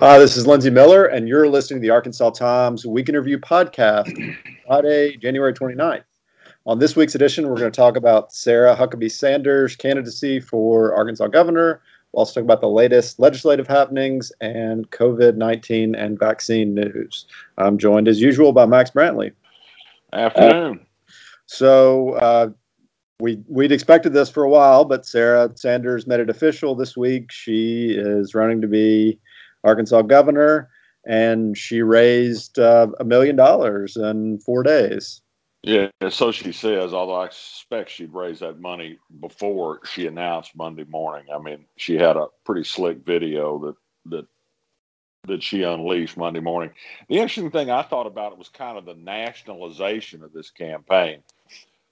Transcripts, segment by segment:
Hi, this is Lindsey Millar, and you're listening to the Arkansas Times Week in Review podcast, Friday, January 29th. On this week's edition, we're going to talk about Sarah Huckabee Sanders' candidacy for Arkansas governor. We'll also talk about the latest legislative happenings and COVID 19 and vaccine news. I'm joined, as usual, by Max Brantley. Afternoon. So, uh, we we'd expected this for a while, but Sarah Sanders made it official this week. She is running to be Arkansas governor, and she raised uh, a million dollars in four days. Yeah, so she says. Although I suspect she'd raise that money before she announced Monday morning. I mean, she had a pretty slick video that that that she unleashed Monday morning. The interesting thing I thought about it was kind of the nationalization of this campaign.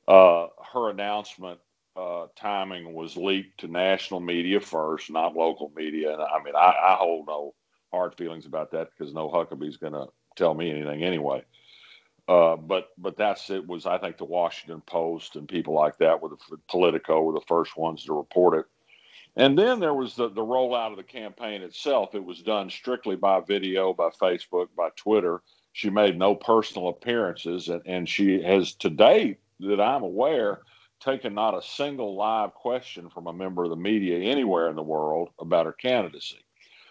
Uh, her announcement uh, timing was leaked to national media first, not local media. And I mean, I, I hold no hard feelings about that because no Huckabee's going to tell me anything anyway. Uh, but but that's it was I think the Washington Post and people like that were the Politico were the first ones to report it. And then there was the, the rollout of the campaign itself. It was done strictly by video, by Facebook, by Twitter. She made no personal appearances, and, and she has to date, that I'm aware, taken not a single live question from a member of the media anywhere in the world about her candidacy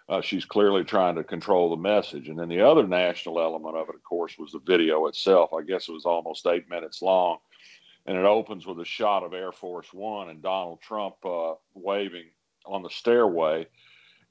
uh, she's clearly trying to control the message. And then the other national element of it, of course, was the video itself. I guess it was almost eight minutes long. And it opens with a shot of Air Force One and Donald Trump uh, waving on the stairway,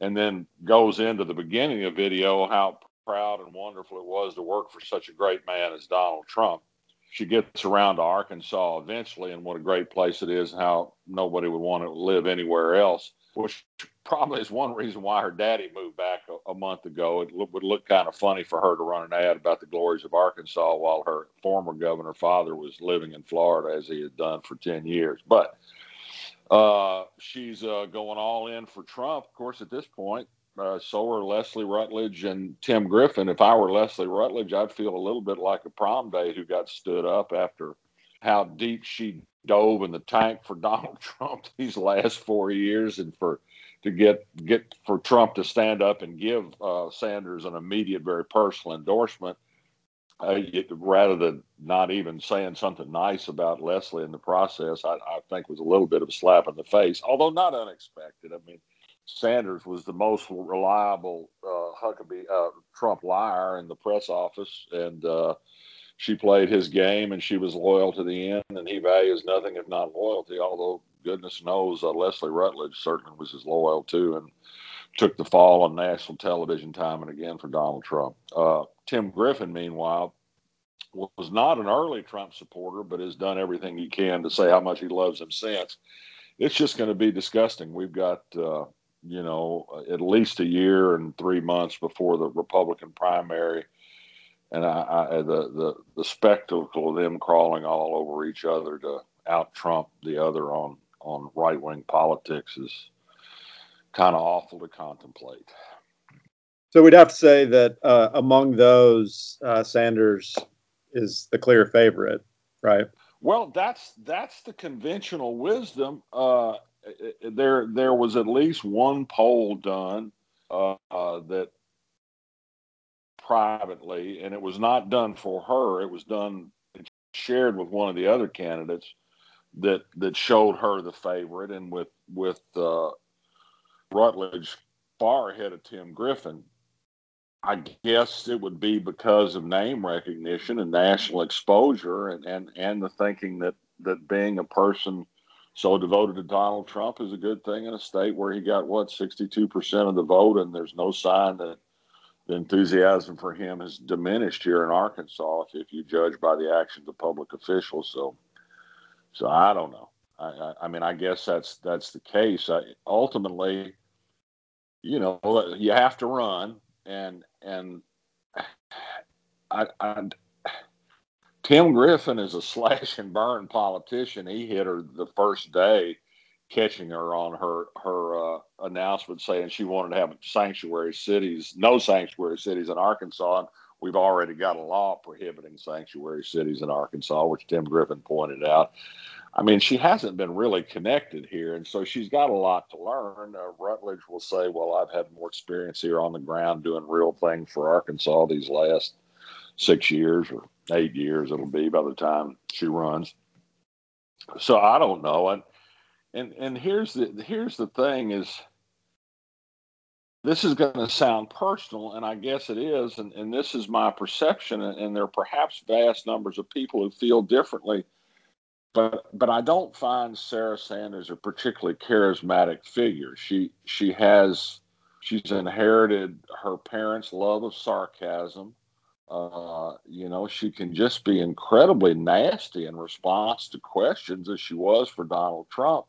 and then goes into the beginning of video how proud and wonderful it was to work for such a great man as Donald Trump. She gets around to Arkansas eventually, and what a great place it is, and how nobody would want to live anywhere else which probably is one reason why her daddy moved back a, a month ago. It would look kind of funny for her to run an ad about the glories of Arkansas while her former governor father was living in Florida as he had done for 10 years. But uh, she's uh, going all in for Trump. Of course, at this point, uh, so are Leslie Rutledge and Tim Griffin. If I were Leslie Rutledge, I'd feel a little bit like a prom date who got stood up after how deep she dove in the tank for Donald Trump these last four years, and for to get get for Trump to stand up and give uh, Sanders an immediate, very personal endorsement, uh, rather than not even saying something nice about Leslie in the process, I, I, think was a little bit of a slap in the face, although not unexpected. I mean, Sanders was the most reliable uh, Huckabee uh, Trump liar in the press office, and uh, she played his game and she was loyal to the end, and he values nothing if not loyalty. Although goodness knows uh, Leslie Rutledge certainly was as loyal too, and took the fall on national television time and again for Donald Trump. Uh, Tim Griffin, meanwhile, was not an early Trump supporter, but has done everything he can to say how much he loves him since. It's just going to be disgusting. We've got, uh, you know, at least a year and three months before the Republican primary and I, I, the, the the spectacle of them crawling all over each other to out trump the other on on right wing politics is kind of awful to contemplate. So we'd have to say that uh, among those, uh, Sanders is the clear favorite, right? Well, that's that's the conventional wisdom. Uh, there there was at least one poll done uh, uh, that privately, and it was not done for her. It was done shared with one of the other candidates that that showed her the favorite, and with with uh, Rutledge far ahead of Tim Griffin. I guess it would be because of name recognition and national exposure, and and and the thinking that that being a person so devoted to Donald Trump is a good thing in a state where he got what 62% of the vote, and there's no sign that the enthusiasm for him has diminished here in Arkansas if, if you judge by the actions of public officials. So, so I don't know. I, I, I mean, I guess that's that's the case. I, ultimately, you know, you have to run, and and I, I Tim Griffin is a slash and burn politician. He hit her the first day catching her on her her uh, announcement saying she wanted to have sanctuary cities, no sanctuary cities in Arkansas. And we've already got a law prohibiting sanctuary cities in Arkansas, which Tim Griffin pointed out. I mean, she hasn't been really connected here, and so she's got a lot to learn. Uh, Rutledge will say, "Well, I've had more experience here on the ground doing real things for Arkansas these last six years or eight years. It'll be by the time she runs." So I don't know, and and and here's the here's the thing is this is going to sound personal, and I guess it is, and, and this is my perception, and, and there are perhaps vast numbers of people who feel differently but but I don't find Sarah Sanders a particularly charismatic figure. She she has she's inherited her parents' love of sarcasm. Uh, you know, she can just be incredibly nasty in response to questions as she was for Donald Trump.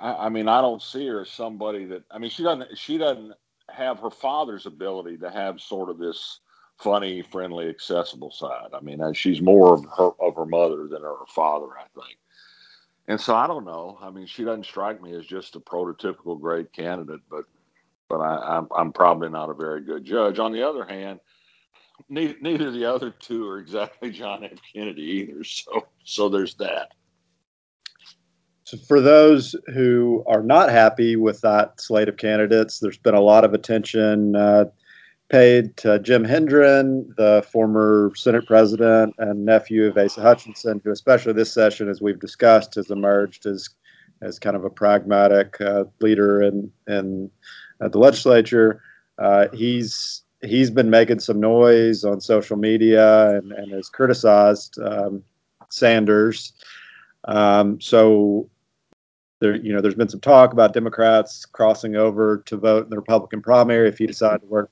I, mean, I don't see her as somebody that I mean she doesn't she doesn't have her father's ability to have sort of this funny, friendly, accessible side. I mean, uh, she's more of her of her mother than her father, I think. And so I don't know. I mean, she doesn't strike me as just a prototypical great candidate, but but I, I'm I'm probably not a very good judge. On the other hand, neither, neither the other two are exactly John F. Kennedy either. So so there's that. So for those who are not happy with that slate of candidates, there's been a lot of attention. Uh, paid to Jim Hendren, the former Senate president and nephew of Asa Hutchinson, who, especially this session, as we've discussed, has emerged as as kind of a pragmatic uh, leader in in uh, the legislature. Uh, he's he's been making some noise on social media and, and has criticized um, Sanders. Um, so there, you know, there's been some talk about Democrats crossing over to vote in the Republican primary if he decided to work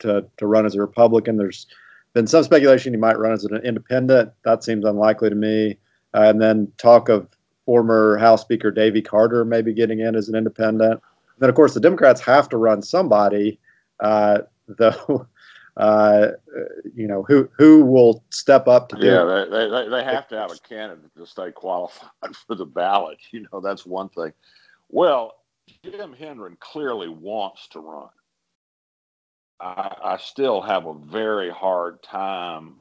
to, to run as a Republican. There's been some speculation he might run as an independent. That seems unlikely to me. Uh, and then talk of former House Speaker Davy Carter maybe getting in as an independent. And then, of course, the Democrats have to run somebody, uh, though uh, you know, who who will step up to do yeah, they, they, they have to have a candidate to stay qualified for the ballot. You know, that's one thing. Well, Jim Hendren clearly wants to run. I, I still have a very hard time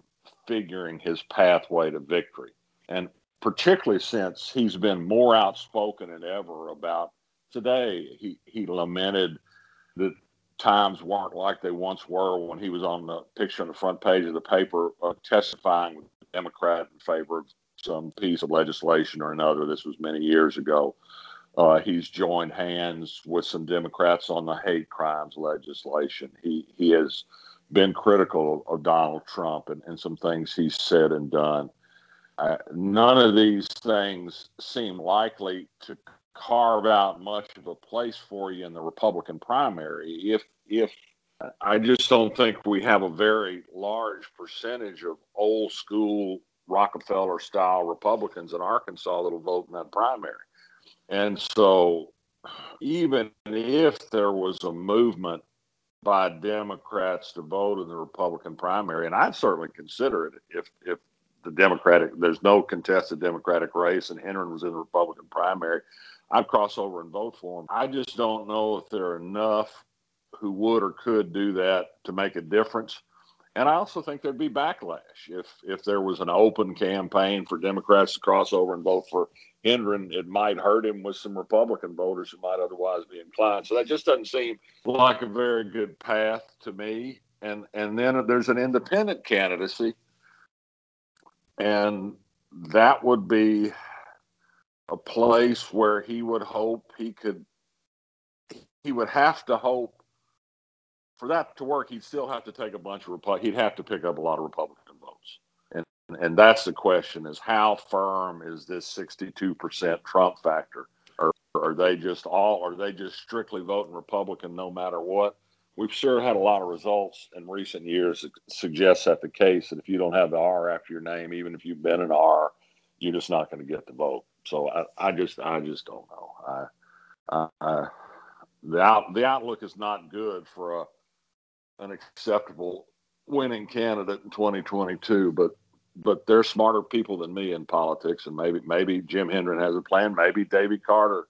figuring his pathway to victory. And particularly since he's been more outspoken than ever about today, he, he lamented that times weren't like they once were when he was on the picture on the front page of the paper uh, testifying with a Democrat in favor of some piece of legislation or another. This was many years ago. Uh, he's joined hands with some Democrats on the hate crimes legislation. He he has been critical of Donald Trump and, and some things he's said and done. Uh, none of these things seem likely to carve out much of a place for you in the Republican primary. If if I just don't think we have a very large percentage of old school Rockefeller style Republicans in Arkansas that'll vote in that primary. And so even if there was a movement by Democrats to vote in the Republican primary, and I'd certainly consider it if if the Democratic there's no contested Democratic race and Hendren was in the Republican primary, I'd cross over and vote for him. I just don't know if there are enough who would or could do that to make a difference. And I also think there'd be backlash if if there was an open campaign for Democrats to cross over and vote for Hendren. It might hurt him with some Republican voters who might otherwise be inclined. So that just doesn't seem like a very good path to me. And and then there's an independent candidacy, and that would be a place where he would hope he could he would have to hope for that to work he'd still have to take a bunch of Repu- he'd have to pick up a lot of republican votes. And and that's the question is how firm is this 62% trump factor? Or are they just all are they just strictly voting republican no matter what we've sure had a lot of results in recent years that suggest that the case that if you don't have the r after your name even if you've been an r you're just not going to get the vote so I, I just I just don't know. I, I, the out the outlook is not good for a an acceptable winning candidate in 2022. But but they're smarter people than me in politics, and maybe maybe Jim Hendren has a plan. Maybe Davy Carter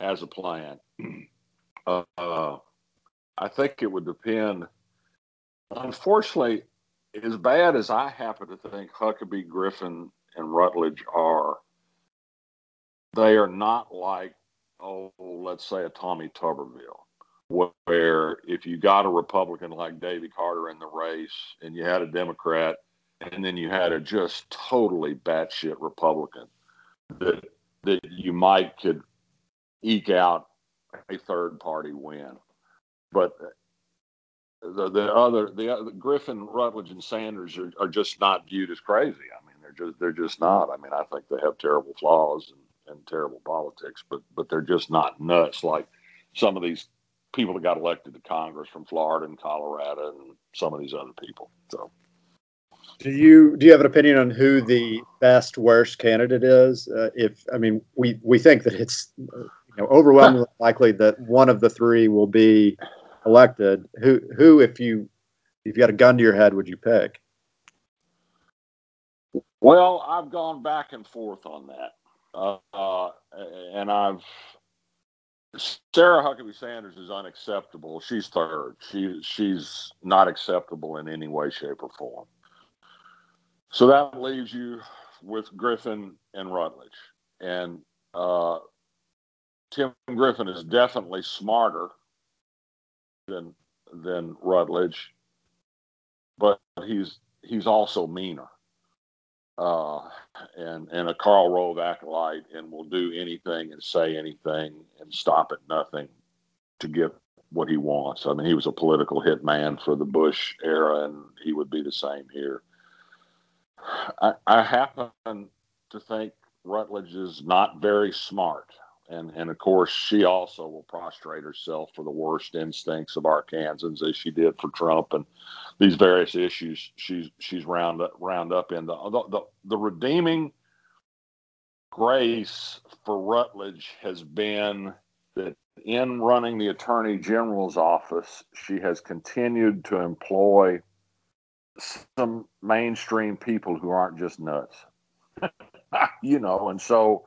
has a plan. Uh, uh, I think it would depend. Unfortunately, as bad as I happen to think Huckabee Griffin and Rutledge are they are not like oh let's say a Tommy Tuberville where if you got a Republican like Davy Carter in the race and you had a Democrat and then you had a just totally batshit Republican that that you might could eke out a third party win. But the the other the other, Griffin, Rutledge, and Sanders are, are just not viewed as crazy. I mean, they're just they're just not. I mean, I think they have terrible flaws and, and terrible politics, but but they're just not nuts like some of these people that got elected to Congress from Florida and Colorado and some of these other people. So. Do you do you have an opinion on who the best worst candidate is? Uh, if I mean, we we think that it's you know overwhelmingly likely that one of the three will be elected. Who who if you if you had a gun to your head would you pick? Well, I've gone back and forth on that, uh, uh, and I've Sarah Huckabee Sanders is unacceptable. She's third. She she's not acceptable in any way, shape, or form. So that leaves you with Griffin and Rutledge, and uh, Tim Griffin is definitely smarter than than Rutledge, but he's he's also meaner uh, and and a Karl Rove acolyte, and will do anything and say anything and stop at nothing to get what he wants. I mean, he was a political hitman for the Bush era, and he would be the same here. I, I happen to think Rutledge is not very smart and and of course she also will prostrate herself for the worst instincts of Arkansans as she did for Trump and these various issues she's she's round up round up in. The the, the, the redeeming grace for Rutledge has been that in running the attorney general's office she has continued to employ some mainstream people who aren't just nuts. You know and so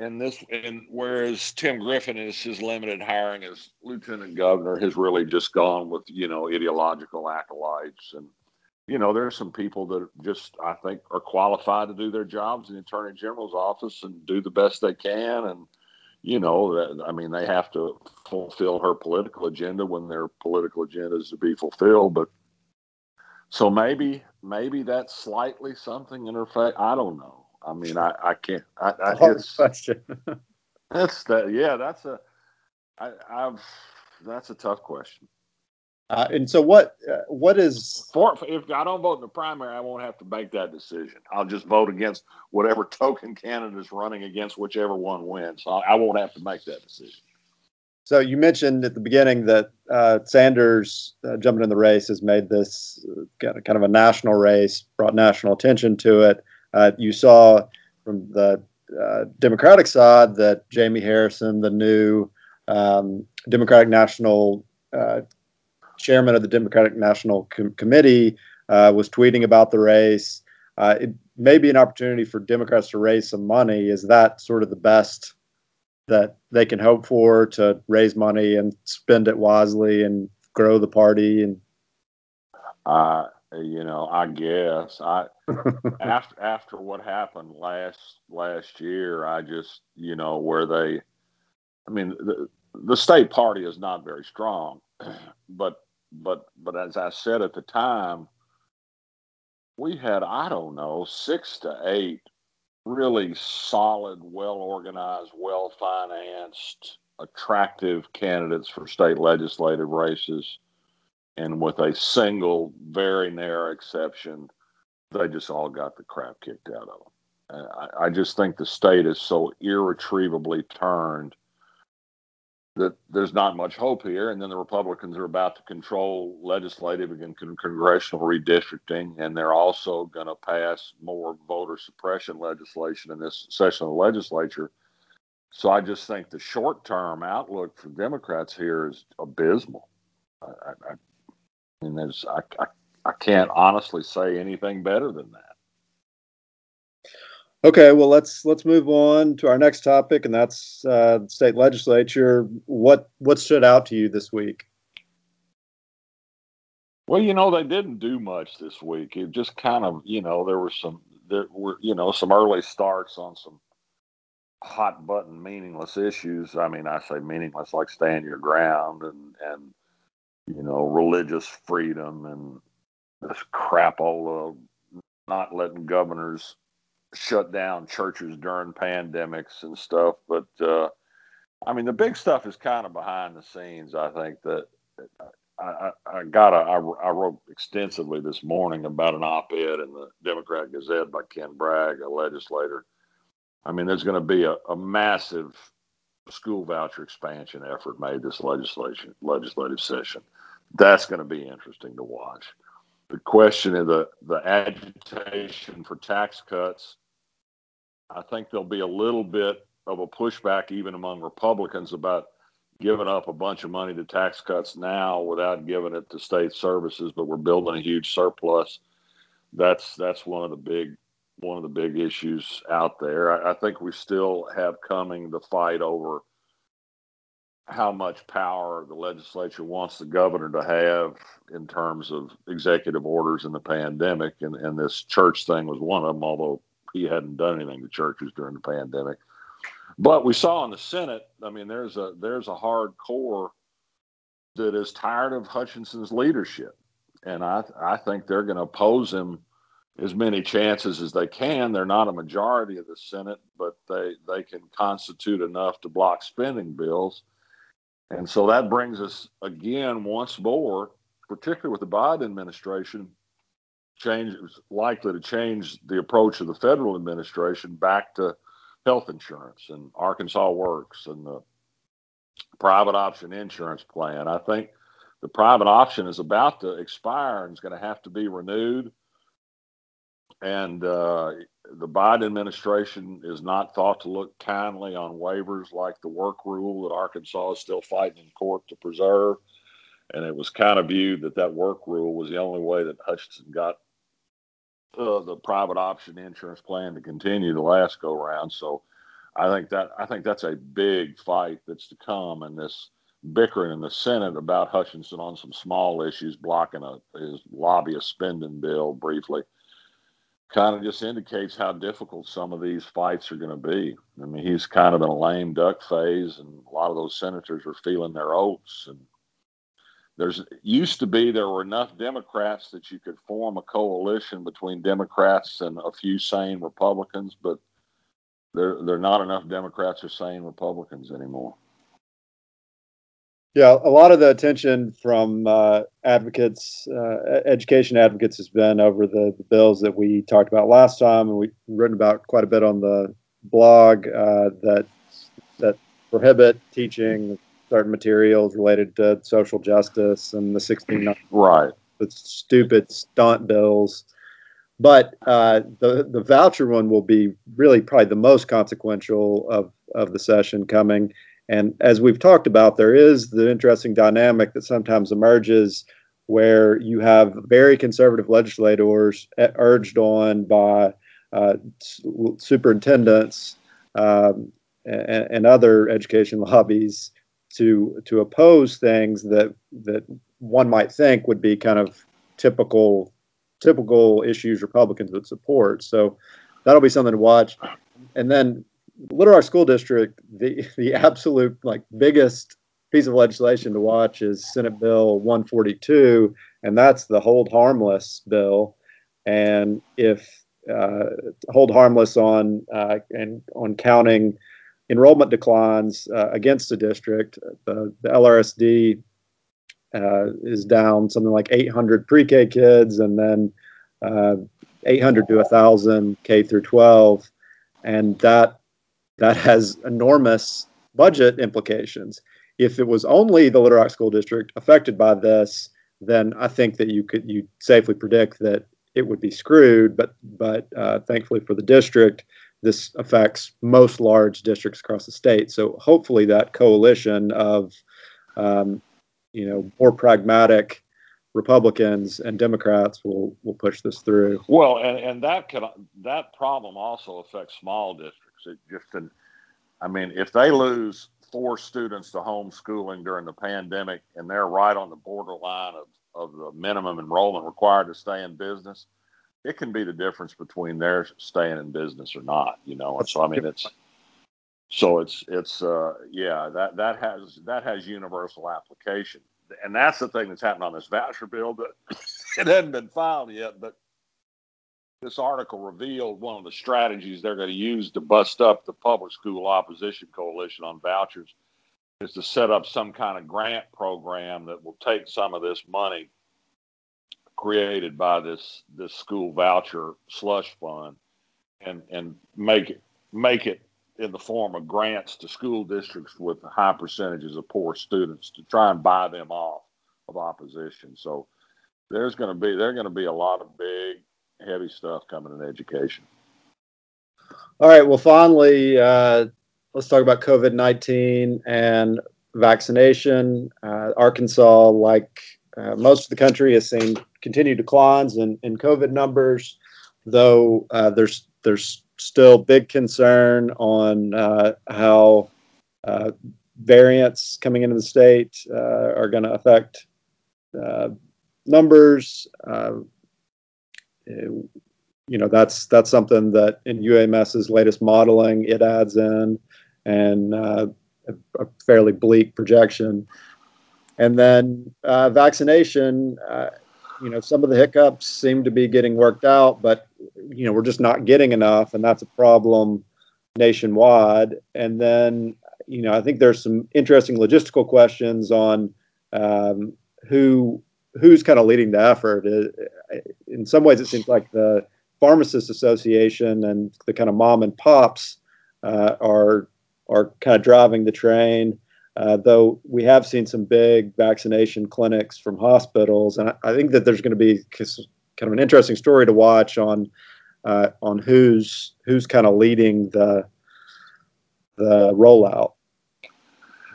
and this and whereas Tim Griffin is his limited hiring as lieutenant governor has really just gone with you know ideological acolytes. And you know there's some people that just I think are qualified to do their jobs in the attorney general's office and do the best they can. And you know that I mean they have to fulfill her political agenda when their political agenda is to be fulfilled. But so maybe maybe that's slightly something in her face I don't know I mean, I, I can't. I, I, it's question. that's that. Yeah, that's a. I, I've. That's a tough question. Uh, and so, what uh, what is for if I don't vote in the primary, I won't have to make that decision. I'll just vote against whatever token candidate is running against whichever one wins. I, I won't have to make that decision. So you mentioned at the beginning that uh, Sanders uh, jumping in the race has made this uh, kind of a national race, brought national attention to it. Uh, you saw from the uh, Democratic side that Jamie Harrison, the new um, Democratic National uh, chairman of the Democratic National Com- Committee, uh, was tweeting about the race. Uh, it may be an opportunity for Democrats to raise some money. Is that sort of the best that they can hope for to raise money and spend it wisely and grow the party? And uh, you know, I guess. I after after what happened last last year, I just you know where they, I mean the the state party is not very strong, but but but as I said at the time, we had I don't know six to eight really solid, well organized, well financed, attractive candidates for state legislative races and with a single very narrow exception, they just all got the crap kicked out of them. I, I just think the state is so irretrievably turned that there's not much hope here. And then the Republicans are about to control legislative and con- congressional redistricting, and they're also going to pass more voter suppression legislation in this session of the legislature. So I just think the short term outlook for Democrats here is abysmal. I, I, and there's I, I, I can't honestly say anything better than that. Okay, well let's let's move on to our next topic, and that's uh, state legislature. What what stood out to you this week? Well, you know they didn't do much this week. It just kind of you know there were some there were you know some early starts on some hot button meaningless issues. I mean, I say meaningless like stand your ground and and you know religious freedom and this crap all of not letting governors shut down churches during pandemics and stuff. But uh, I mean, the big stuff is kind of behind the scenes. I think that I, I, got a, I, I wrote extensively this morning about an op-ed in the Democrat Gazette by Ken Bragg, a legislator. I mean, there's going to be a, a massive school voucher expansion effort made this legislation legislative session. That's going to be interesting to watch. The question of the the agitation for tax cuts. I think there'll be a little bit of a pushback even among Republicans about giving up a bunch of money to tax cuts now without giving it to state services, but we're building a huge surplus. That's that's one of the big one of the big issues out there. I, I think we still have coming the fight over how much power the legislature wants the governor to have in terms of executive orders in the pandemic, and, and this church thing was one of them, although he hadn't done anything to churches during the pandemic. But we saw in the Senate, I mean, there's a there's a hard core that is tired of Hutchinson's leadership, and I I think they're going to oppose him as many chances as they can. They're not a majority of the Senate, but they they can constitute enough to block spending bills, and so that brings us again once more, particularly with the Biden administration, change is likely to change the approach of the federal administration back to health insurance and Arkansas Works and the private option insurance plan. I think the private option is about to expire and is going to have to be renewed. And uh, the Biden administration is not thought to look kindly on waivers like the work rule that Arkansas is still fighting in court to preserve. And it was kind of viewed that that work rule was the only way that Hutchinson got uh, the private option insurance plan to continue the last go round. So I think that I think that's a big fight that's to come, and this bickering in the Senate about Hutchinson on some small issues, blocking a his lobbyist spending bill briefly, kind of just indicates how difficult some of these fights are going to be. I mean, he's kind of in a lame duck phase, and a lot of those senators are feeling their oats and there's used to be there were enough Democrats that you could form a coalition between Democrats and a few sane Republicans, but there there are not enough Democrats or sane Republicans anymore. Yeah, a lot of the attention from uh, advocates, uh, education advocates, has been over the, the, bills that we talked about last time, and we've written about quite a bit on the blog uh, that that prohibit teaching certain materials related to social justice and the 16 right. the stupid stunt bills. But uh, the the voucher one will be really probably the most consequential of of the session coming and as we've talked about there is the interesting dynamic that sometimes emerges where you have very conservative legislators urged on by uh, superintendents um, and, and, other education lobbies to to oppose things that that one might think would be kind of typical typical issues Republicans would support. So that'll be something to watch. And then Little Rock School District, the the absolute like biggest piece of legislation to watch is Senate Bill 142, and that's the hold harmless bill. And if uh, hold harmless on uh, and on counting enrollment declines uh, against the district. The, the LRSD uh, is down something like 800 pre-K kids, and then uh, 800 to 1,000 K through 12, and that that has enormous budget implications. If it was only the Little Rock School District affected by this, then I think that you could you safely predict that it would be screwed. But but uh, thankfully for the district, this affects most large districts across the state. So hopefully that coalition of, um, you know, more pragmatic Republicans and Democrats will will push this through. Well, and, and that could that problem also affects small districts. It just, an, I mean, if they lose four students to homeschooling during the pandemic and they're right on the borderline of, of the minimum enrollment required to stay in business, it can be the difference between their staying in business or not, you know. And so I mean it's so it's it's uh yeah, that that has that has universal application. And that's the thing that's happened on this voucher bill that it hadn't been filed yet, but this article revealed one of the strategies they're going to use to bust up the public school opposition coalition on vouchers is to set up some kind of grant program that will take some of this money created by this this school voucher slush fund and and make it make it in the form of grants to school districts with high percentages of poor students to try and buy them off of opposition. So there's going to be there're going to be a lot of big heavy stuff coming in education. All right. Well, finally, uh, let's talk about COVID nineteen and vaccination. Uh, Arkansas, like uh, most of the country, has seen continued declines in, in COVID numbers, though uh, there's there's still big concern on uh, how uh, variants coming into the state are going to affect numbers. You know that's that's something that in UAMS's latest modeling it adds in, and a, a fairly bleak projection. And then uh, vaccination, uh, you know, some of the hiccups seem to be getting worked out, but you know, we're just not getting enough, and that's a problem nationwide. And then, you know, I think there's some interesting logistical questions on um, who who's kind of leading the effort. In some ways, it seems like the pharmacist association and the kind of mom and pops uh, are are kind of driving the train. Uh, though we have seen some big vaccination clinics from hospitals, and I, I think that there's going to be kind of an interesting story to watch on uh, on who's who's kind of leading the the rollout.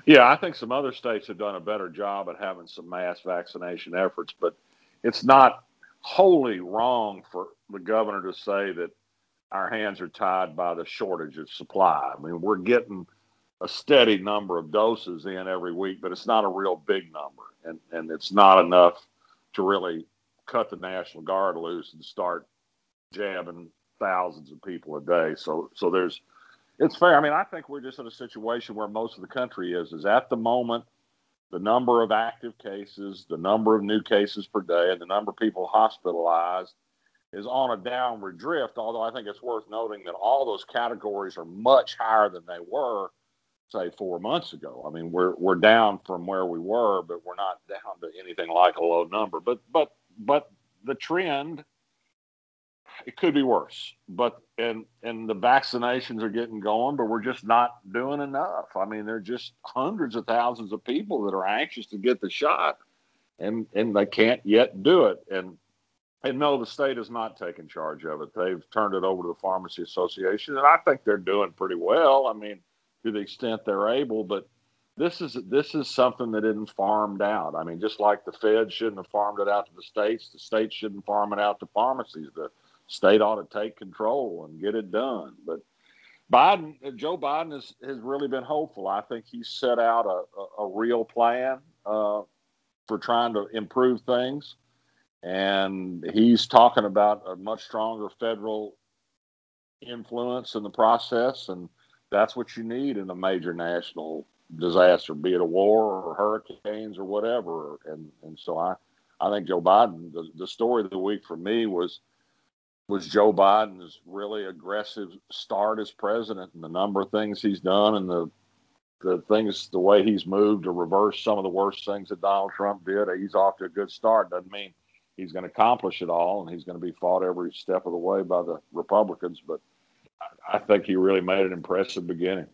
Yeah, I think some other states have done a better job at having some mass vaccination efforts, but it's not wholly wrong for the governor to say that our hands are tied by the shortage of supply. I mean, we're getting a steady number of doses in every week, but it's not a real big number, and and it's not enough to really cut the National Guard loose and start jabbing thousands of people a day. So so there's it's fair. I mean, I think we're just in a situation where most of the country is is at the moment the number of active cases, the number of new cases per day, and the number of people hospitalized is on a downward drift. Although I think it's worth noting that all those categories are much higher than they were say four months ago. I mean, we're we're down from where we were, but we're not down to anything like a low number. But but but the trend it could be worse. But and and the vaccinations are getting going, but we're just not doing enough. I mean, there are just hundreds of thousands of people that are anxious to get the shot, and and they can't yet do it. And and no, the state is not taking charge of it. They've turned it over to the Pharmacy Association, and I think they're doing pretty well. I mean to the extent they're able. But this is this is something that isn't farmed out. I mean, just like the Fed shouldn't have farmed it out to the states, the states shouldn't farm it out to pharmacies. The state ought to take control and get it done. But Biden, Joe Biden has, has really been hopeful. I think he's set out a, a, a real plan uh, for trying to improve things. And he's talking about a much stronger federal influence in the process. And that's what you need in a major national disaster, be it a war or hurricanes or whatever. And and so I, I think Joe Biden. The, the story of the week for me was was Joe Biden's really aggressive start as president and the number of things he's done and the the things the way he's moved to reverse some of the worst things that Donald Trump did. He's off to a good start. Doesn't mean he's going to accomplish it all, and he's going to be fought every step of the way by the Republicans. But I think he really made an impressive beginning.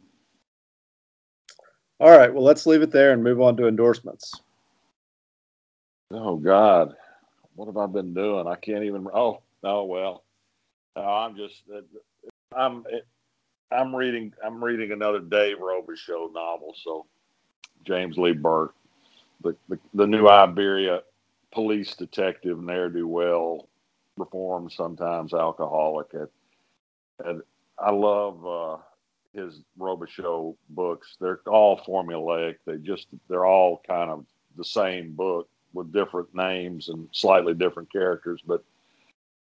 All right, well, let's leave it there and move on to endorsements. Oh God, what have I been doing? I can't even. Oh, oh well. I'm just. I'm. I'm reading. I'm reading another Dave Robicheaux novel. So, James Lee Burke, the the, the new Iberia police detective, ne'er do well, reformed, sometimes alcoholic. At, at I love uh, his Robicheaux books. They're all formulaic. They just they're all kind of the same book with different names and slightly different characters. But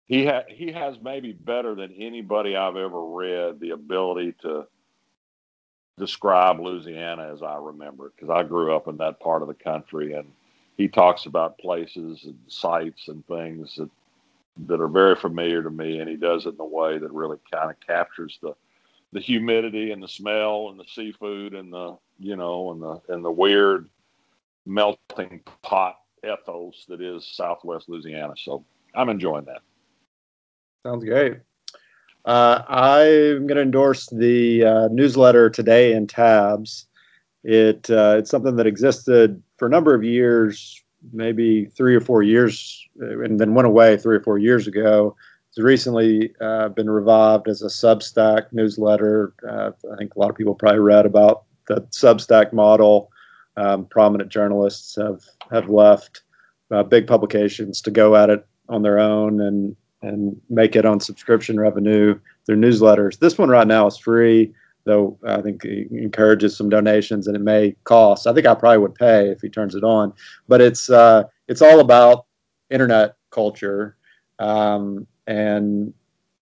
he ha- he has maybe better than anybody I've ever read the ability to describe Louisiana as I remember it because I grew up in that part of the country and he talks about places and sites and things that that are very familiar to me and he does it in a way that really kind of captures the the humidity and the smell and the seafood and the you know and the and the weird melting pot ethos that is southwest louisiana. So i'm enjoying that sounds great uh, i'm going to endorse the uh, newsletter today in tabs it uh, it's something that existed for a number of years maybe three or four years and then went away three or four years ago it's recently uh, been revived as a Substack newsletter. Uh, I think a lot of people probably read about the Substack model. Um, prominent journalists have have left uh, big publications to go at it on their own and and make it on subscription revenue through newsletters. This one right now is free, though I think it encourages some donations and it may cost. I think I probably would pay if he turns it on, but it's uh, it's all about internet culture. Um, and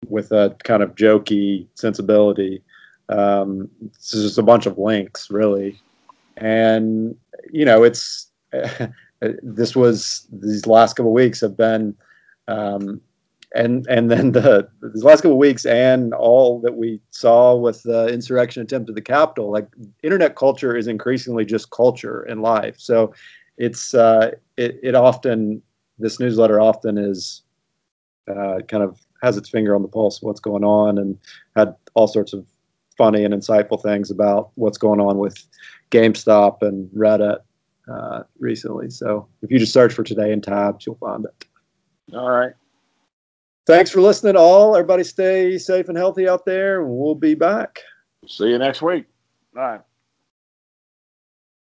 with a kind of jokey sensibility. Um, it's just a bunch of links, really, and you know, it's this was these last couple of weeks have been, um, and and then the last couple of weeks and all that we saw with the insurrection attempt at the Capitol, like internet culture is increasingly just culture in life. So it's uh, it, it often this newsletter often is uh, kind of has its finger on the pulse of what's going on and had all sorts of funny and insightful things about what's going on with GameStop and Reddit uh, recently. So if you just search for today in tabs, you'll find it. All right. Thanks for listening, all. Everybody stay safe and healthy out there. We'll be back. See you next week. Right.